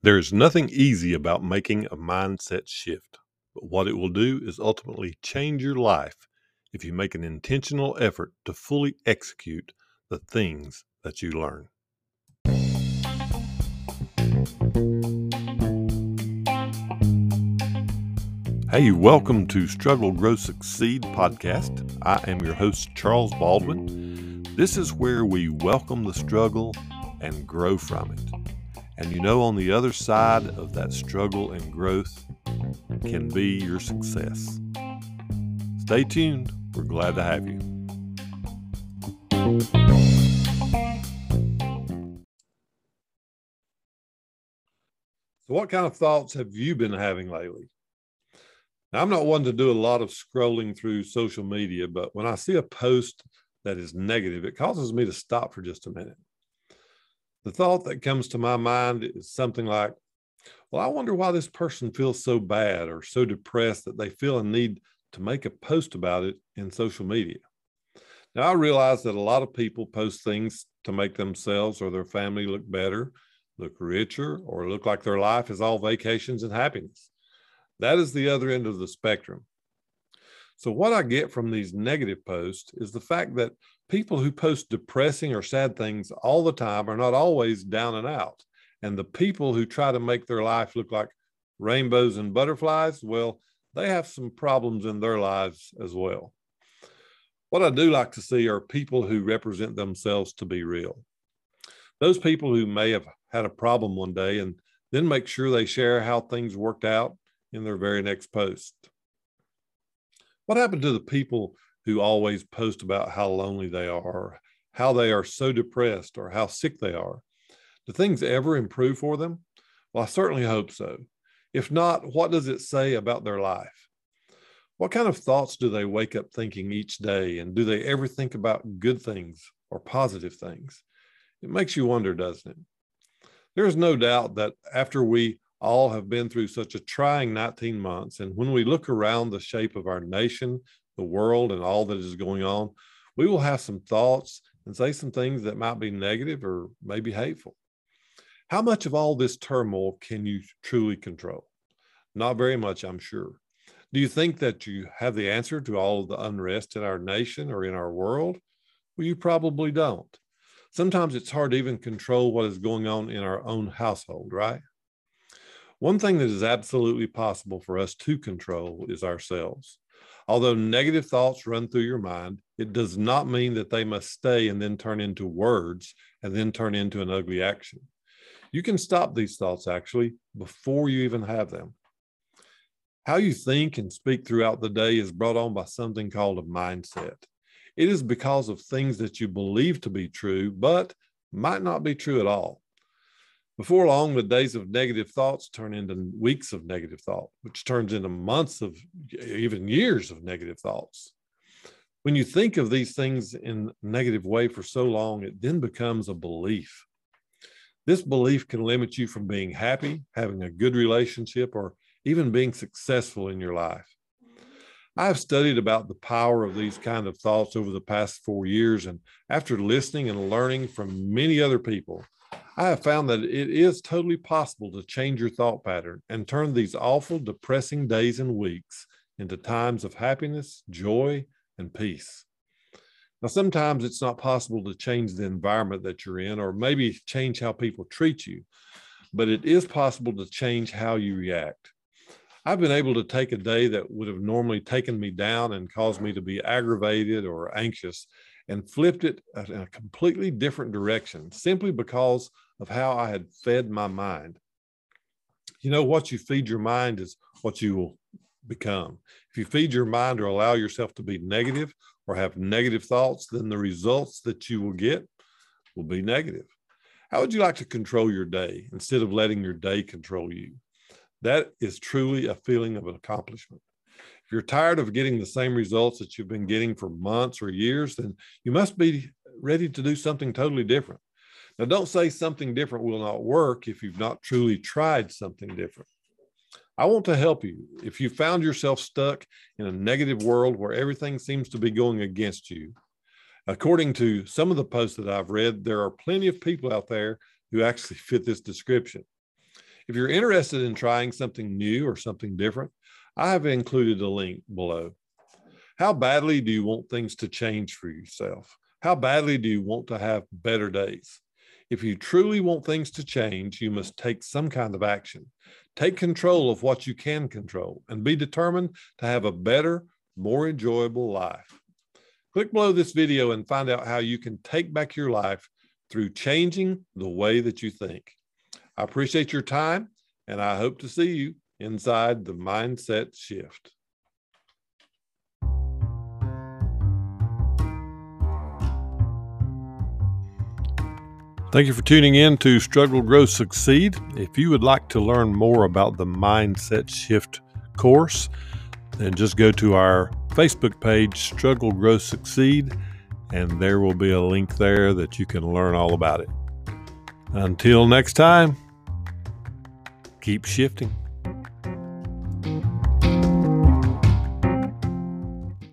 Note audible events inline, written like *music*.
There is nothing easy about making a mindset shift, but what it will do is ultimately change your life if you make an intentional effort to fully execute the things that you learn. Hey, welcome to Struggle, Grow, Succeed podcast. I am your host, Charles Baldwin. This is where we welcome the struggle and grow from it. And you know, on the other side of that struggle and growth can be your success. Stay tuned. We're glad to have you. So, what kind of thoughts have you been having lately? Now, I'm not one to do a lot of scrolling through social media, but when I see a post that is negative, it causes me to stop for just a minute the thought that comes to my mind is something like, well, I wonder why this person feels so bad or so depressed that they feel a need to make a post about it in social media. Now, I realize that a lot of people post things to make themselves or their family look better, look richer, or look like their life is all vacations and happiness. That is the other end of the spectrum. So, what I get from these negative posts is the fact that people who post depressing or sad things all the time are not always down and out. And the people who try to make their life look like rainbows and butterflies, well, they have some problems in their lives as well. What I do like to see are people who represent themselves to be real. Those people who may have had a problem one day and then make sure they share how things worked out in their very next post. What happened to the people who always post about how lonely they are, how they are so depressed, or how sick they are. Do things ever improve for them? Well, I certainly hope so. If not, what does it say about their life? What kind of thoughts do they wake up thinking each day? And do they ever think about good things or positive things? It makes you wonder, doesn't it? There is no doubt that after we all have been through such a trying 19 months, and when we look around the shape of our nation the world and all that is going on, we will have some thoughts and say some things that might be negative or maybe hateful. How much of all this turmoil can you truly control? Not very much, I'm sure. Do you think that you have the answer to all of the unrest in our nation or in our world? Well, you probably don't. Sometimes it's hard to even control what is going on in our own household, right? One thing that is absolutely possible for us to control is ourselves. Although negative thoughts run through your mind, it does not mean that they must stay and then turn into words and then turn into an ugly action. You can stop these thoughts actually before you even have them. How you think and speak throughout the day is brought on by something called a mindset. It is because of things that you believe to be true, but might not be true at all. Before long, the days of negative thoughts turn into weeks of negative thought, which turns into months of even years of negative thoughts. When you think of these things in a negative way for so long, it then becomes a belief. This belief can limit you from being happy, having a good relationship, or even being successful in your life. I have studied about the power of these kind of thoughts over the past four years, and after listening and learning from many other people, I have found that it is totally possible to change your thought pattern and turn these awful, depressing days and weeks into times of happiness, joy, and peace. Now, sometimes it's not possible to change the environment that you're in or maybe change how people treat you, but it is possible to change how you react. I've been able to take a day that would have normally taken me down and caused me to be aggravated or anxious and flipped it in a completely different direction simply because of how I had fed my mind. You know, what you feed your mind is what you will become. If you feed your mind or allow yourself to be negative or have negative thoughts, then the results that you will get will be negative. How would you like to control your day instead of letting your day control you? That is truly a feeling of an accomplishment. If you're tired of getting the same results that you've been getting for months or years, then you must be ready to do something totally different. Now, don't say something different will not work if you've not truly tried something different. I want to help you. If you found yourself stuck in a negative world where everything seems to be going against you, according to some of the posts that I've read, there are plenty of people out there who actually *laughs* fit this description. If you're interested in trying something new or something different, I have included a link below. How badly do you want things to change for yourself? How badly do you want to have better days? If you truly want things to change, you must take some kind of action. Take control of what you can control and be determined to have a better, more enjoyable life. Click below this video and find out how you can take back your life through changing the way that you think. I appreciate your time and I hope to see you inside the mindset shift. Thank you for tuning in to Struggle, Grow, Succeed. If you would like to learn more about the Mindset Shift course, then just go to our Facebook page, Struggle, Grow, Succeed, and there will be a link there that you can learn all about it. Until next time, keep shifting.